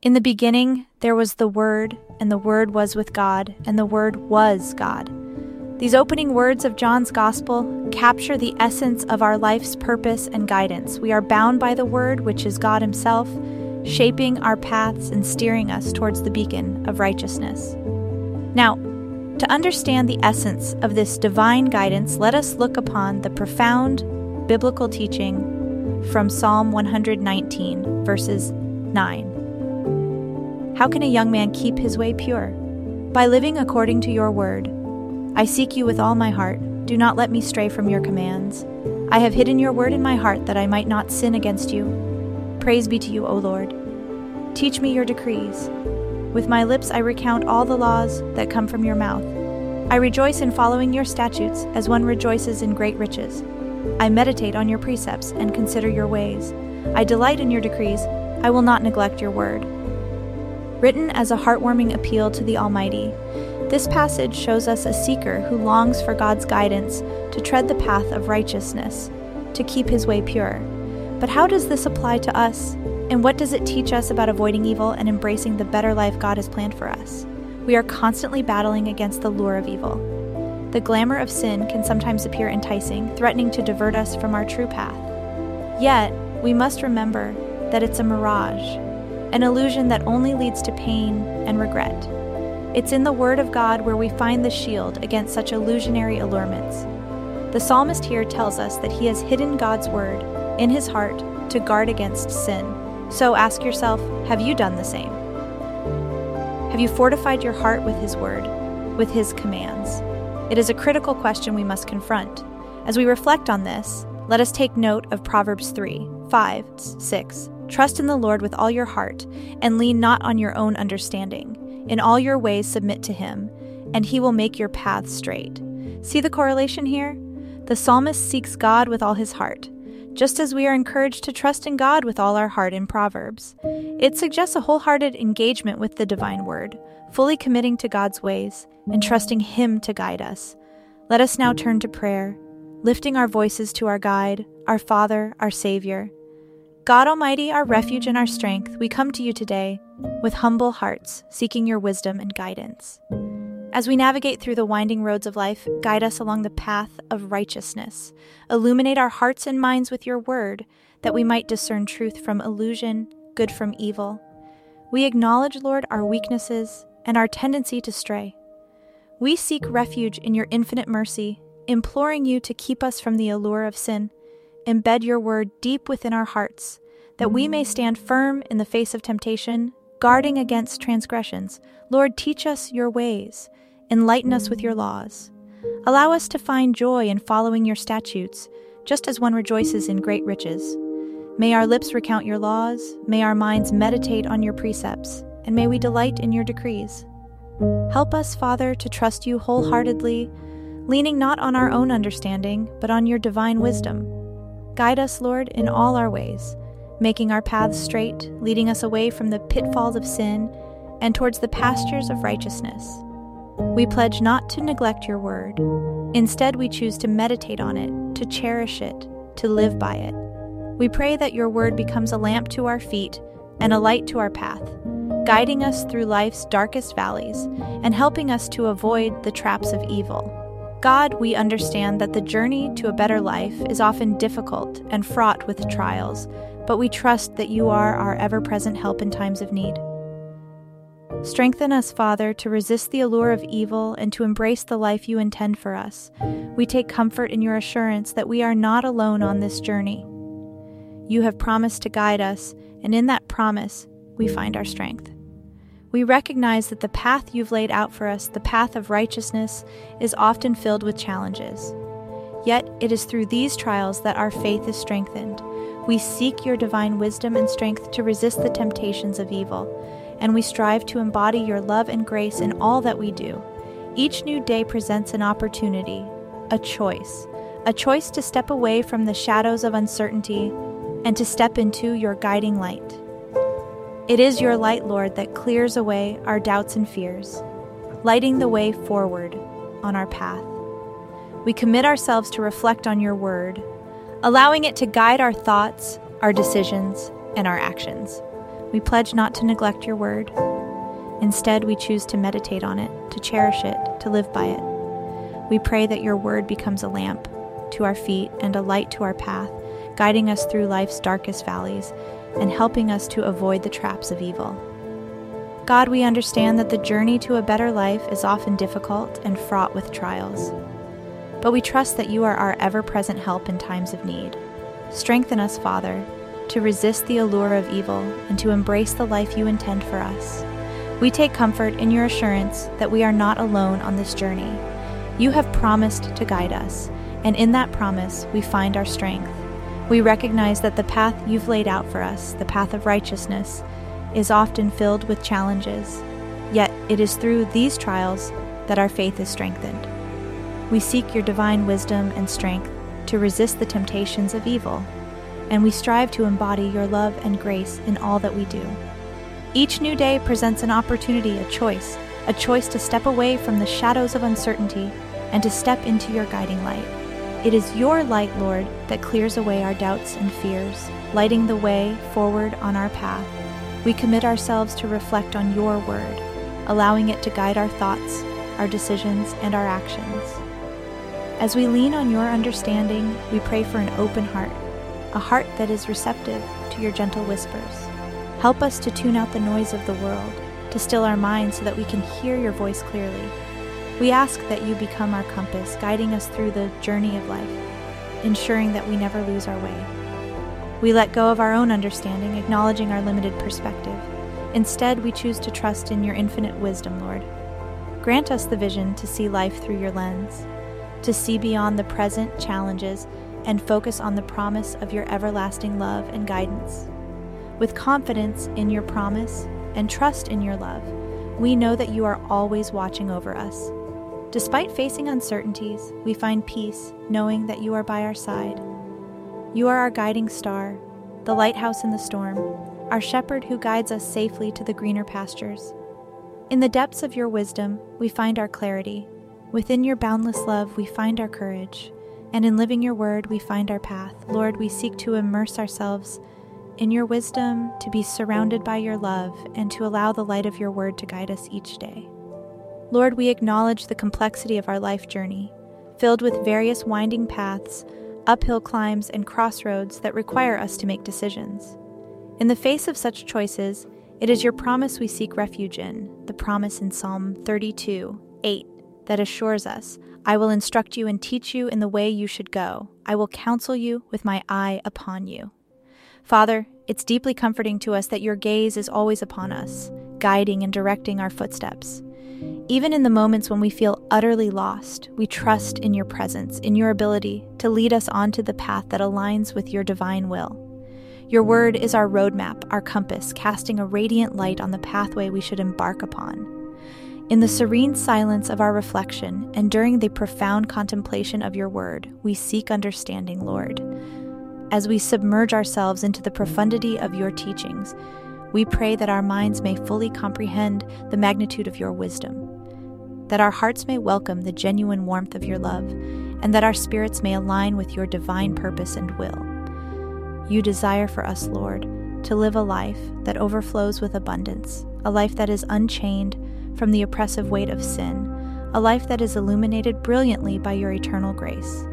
In the beginning, there was the Word, and the Word was with God, and the Word was God. These opening words of John's Gospel capture the essence of our life's purpose and guidance. We are bound by the Word, which is God Himself, shaping our paths and steering us towards the beacon of righteousness. Now, to understand the essence of this divine guidance, let us look upon the profound biblical teaching from Psalm 119, verses 9. How can a young man keep his way pure? By living according to your word. I seek you with all my heart. Do not let me stray from your commands. I have hidden your word in my heart that I might not sin against you. Praise be to you, O Lord. Teach me your decrees. With my lips I recount all the laws that come from your mouth. I rejoice in following your statutes as one rejoices in great riches. I meditate on your precepts and consider your ways. I delight in your decrees. I will not neglect your word. Written as a heartwarming appeal to the Almighty, this passage shows us a seeker who longs for God's guidance to tread the path of righteousness, to keep his way pure. But how does this apply to us? And what does it teach us about avoiding evil and embracing the better life God has planned for us? We are constantly battling against the lure of evil. The glamour of sin can sometimes appear enticing, threatening to divert us from our true path. Yet, we must remember that it's a mirage an illusion that only leads to pain and regret. It's in the Word of God where we find the shield against such illusionary allurements. The psalmist here tells us that he has hidden God's Word in his heart to guard against sin. So ask yourself have you done the same? Have you fortified your heart with His Word, with His commands? It is a critical question we must confront. As we reflect on this, let us take note of Proverbs 3 5, 6, Trust in the Lord with all your heart, and lean not on your own understanding. In all your ways submit to him, and he will make your paths straight. See the correlation here? The psalmist seeks God with all his heart, just as we are encouraged to trust in God with all our heart in Proverbs. It suggests a wholehearted engagement with the divine word, fully committing to God's ways and trusting him to guide us. Let us now turn to prayer, lifting our voices to our guide, our Father, our Savior. God Almighty, our refuge and our strength, we come to you today with humble hearts, seeking your wisdom and guidance. As we navigate through the winding roads of life, guide us along the path of righteousness. Illuminate our hearts and minds with your word, that we might discern truth from illusion, good from evil. We acknowledge, Lord, our weaknesses and our tendency to stray. We seek refuge in your infinite mercy, imploring you to keep us from the allure of sin embed your word deep within our hearts, that we may stand firm in the face of temptation, guarding against transgressions. Lord, teach us your ways, enlighten us with your laws. Allow us to find joy in following your statutes, just as one rejoices in great riches. May our lips recount your laws, may our minds meditate on your precepts, and may we delight in your decrees. Help us, Father, to trust you wholeheartedly, leaning not on our own understanding, but on your divine wisdom. Guide us, Lord, in all our ways. Making our paths straight, leading us away from the pitfalls of sin and towards the pastures of righteousness. We pledge not to neglect your word. Instead, we choose to meditate on it, to cherish it, to live by it. We pray that your word becomes a lamp to our feet and a light to our path, guiding us through life's darkest valleys and helping us to avoid the traps of evil. God, we understand that the journey to a better life is often difficult and fraught with trials, but we trust that you are our ever present help in times of need. Strengthen us, Father, to resist the allure of evil and to embrace the life you intend for us. We take comfort in your assurance that we are not alone on this journey. You have promised to guide us, and in that promise, we find our strength. We recognize that the path you've laid out for us, the path of righteousness, is often filled with challenges. Yet it is through these trials that our faith is strengthened. We seek your divine wisdom and strength to resist the temptations of evil, and we strive to embody your love and grace in all that we do. Each new day presents an opportunity, a choice, a choice to step away from the shadows of uncertainty and to step into your guiding light. It is your light, Lord, that clears away our doubts and fears, lighting the way forward on our path. We commit ourselves to reflect on your word, allowing it to guide our thoughts, our decisions, and our actions. We pledge not to neglect your word. Instead, we choose to meditate on it, to cherish it, to live by it. We pray that your word becomes a lamp to our feet and a light to our path, guiding us through life's darkest valleys and helping us to avoid the traps of evil. God, we understand that the journey to a better life is often difficult and fraught with trials. But we trust that you are our ever present help in times of need. Strengthen us, Father, to resist the allure of evil and to embrace the life you intend for us. We take comfort in your assurance that we are not alone on this journey. You have promised to guide us, and in that promise we find our strength. We recognize that the path you've laid out for us, the path of righteousness, is often filled with challenges. Yet it is through these trials that our faith is strengthened. We seek your divine wisdom and strength to resist the temptations of evil, and we strive to embody your love and grace in all that we do. Each new day presents an opportunity, a choice, a choice to step away from the shadows of uncertainty and to step into your guiding light. It is your light, Lord, that clears away our doubts and fears, lighting the way forward on our path. We commit ourselves to reflect on your word, allowing it to guide our thoughts, our decisions, and our actions. As we lean on your understanding, we pray for an open heart, a heart that is receptive to your gentle whispers. Help us to tune out the noise of the world, to still our minds so that we can hear your voice clearly. We ask that you become our compass, guiding us through the journey of life, ensuring that we never lose our way. We let go of our own understanding, acknowledging our limited perspective. Instead, we choose to trust in your infinite wisdom, Lord. Grant us the vision to see life through your lens, to see beyond the present challenges and focus on the promise of your everlasting love and guidance. With confidence in your promise and trust in your love, we know that you are always watching over us. Despite facing uncertainties, we find peace knowing that you are by our side. You are our guiding star, the lighthouse in the storm, our shepherd who guides us safely to the greener pastures. In the depths of your wisdom, we find our clarity. Within your boundless love, we find our courage. And in living your word, we find our path. Lord, we seek to immerse ourselves in your wisdom, to be surrounded by your love, and to allow the light of your word to guide us each day. Lord, we acknowledge the complexity of our life journey, filled with various winding paths, uphill climbs, and crossroads that require us to make decisions. In the face of such choices, it is your promise we seek refuge in, the promise in Psalm 32 8, that assures us, I will instruct you and teach you in the way you should go. I will counsel you with my eye upon you. Father, it's deeply comforting to us that your gaze is always upon us, guiding and directing our footsteps. Even in the moments when we feel utterly lost, we trust in your presence, in your ability to lead us onto the path that aligns with your divine will. Your word is our roadmap, our compass, casting a radiant light on the pathway we should embark upon. In the serene silence of our reflection and during the profound contemplation of your word, we seek understanding, Lord. as we submerge ourselves into the profundity of your teachings, we pray that our minds may fully comprehend the magnitude of your wisdom, that our hearts may welcome the genuine warmth of your love, and that our spirits may align with your divine purpose and will. You desire for us, Lord, to live a life that overflows with abundance, a life that is unchained from the oppressive weight of sin, a life that is illuminated brilliantly by your eternal grace.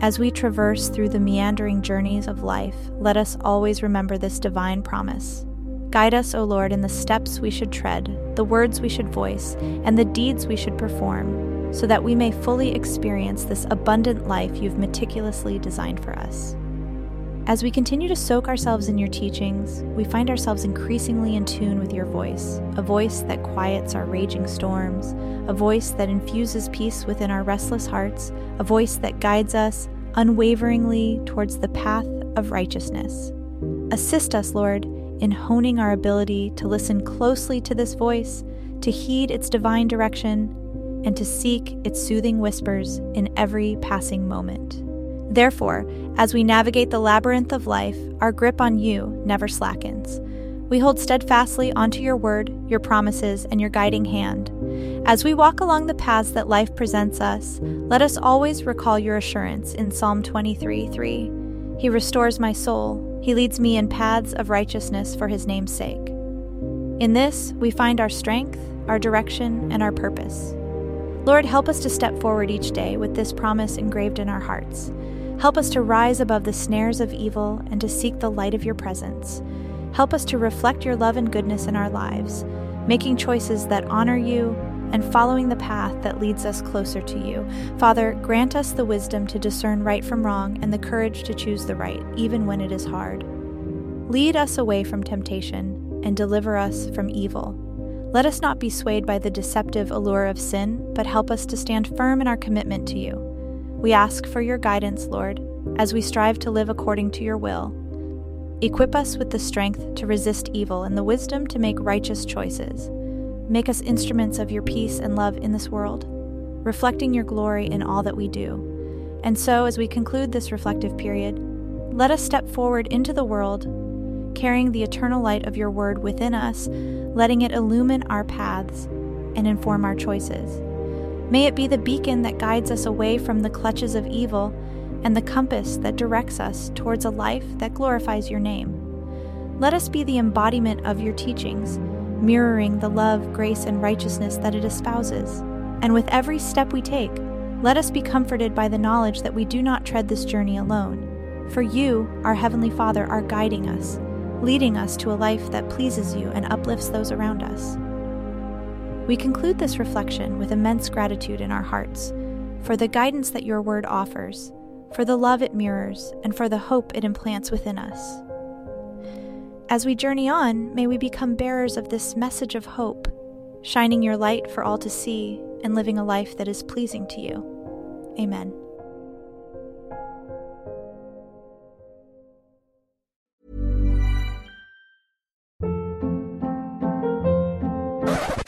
As we traverse through the meandering journeys of life, let us always remember this divine promise. Guide us, O Lord, in the steps we should tread, the words we should voice, and the deeds we should perform, so that we may fully experience this abundant life you've meticulously designed for us. As we continue to soak ourselves in your teachings, we find ourselves increasingly in tune with your voice, a voice that quiets our raging storms, a voice that infuses peace within our restless hearts, a voice that guides us unwaveringly towards the path of righteousness. Assist us, Lord, in honing our ability to listen closely to this voice, to heed its divine direction, and to seek its soothing whispers in every passing moment. Therefore, as we navigate the labyrinth of life, our grip on you never slackens. We hold steadfastly onto your word, your promises, and your guiding hand. As we walk along the paths that life presents us, let us always recall your assurance in Psalm 23 3. He restores my soul, He leads me in paths of righteousness for His name's sake. In this, we find our strength, our direction, and our purpose. Lord, help us to step forward each day with this promise engraved in our hearts. Help us to rise above the snares of evil and to seek the light of your presence. Help us to reflect your love and goodness in our lives, making choices that honor you and following the path that leads us closer to you. Father, grant us the wisdom to discern right from wrong and the courage to choose the right, even when it is hard. Lead us away from temptation and deliver us from evil. Let us not be swayed by the deceptive allure of sin, but help us to stand firm in our commitment to you. We ask for your guidance, Lord, as we strive to live according to your will. Equip us with the strength to resist evil and the wisdom to make righteous choices. Make us instruments of your peace and love in this world, reflecting your glory in all that we do. And so, as we conclude this reflective period, let us step forward into the world, carrying the eternal light of your word within us, letting it illumine our paths and inform our choices. May it be the beacon that guides us away from the clutches of evil and the compass that directs us towards a life that glorifies your name. Let us be the embodiment of your teachings, mirroring the love, grace, and righteousness that it espouses. And with every step we take, let us be comforted by the knowledge that we do not tread this journey alone. For you, our Heavenly Father, are guiding us, leading us to a life that pleases you and uplifts those around us. We conclude this reflection with immense gratitude in our hearts for the guidance that your word offers, for the love it mirrors, and for the hope it implants within us. As we journey on, may we become bearers of this message of hope, shining your light for all to see and living a life that is pleasing to you. Amen.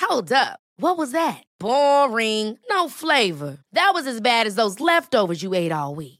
Hold up. What was that? Boring. No flavor. That was as bad as those leftovers you ate all week.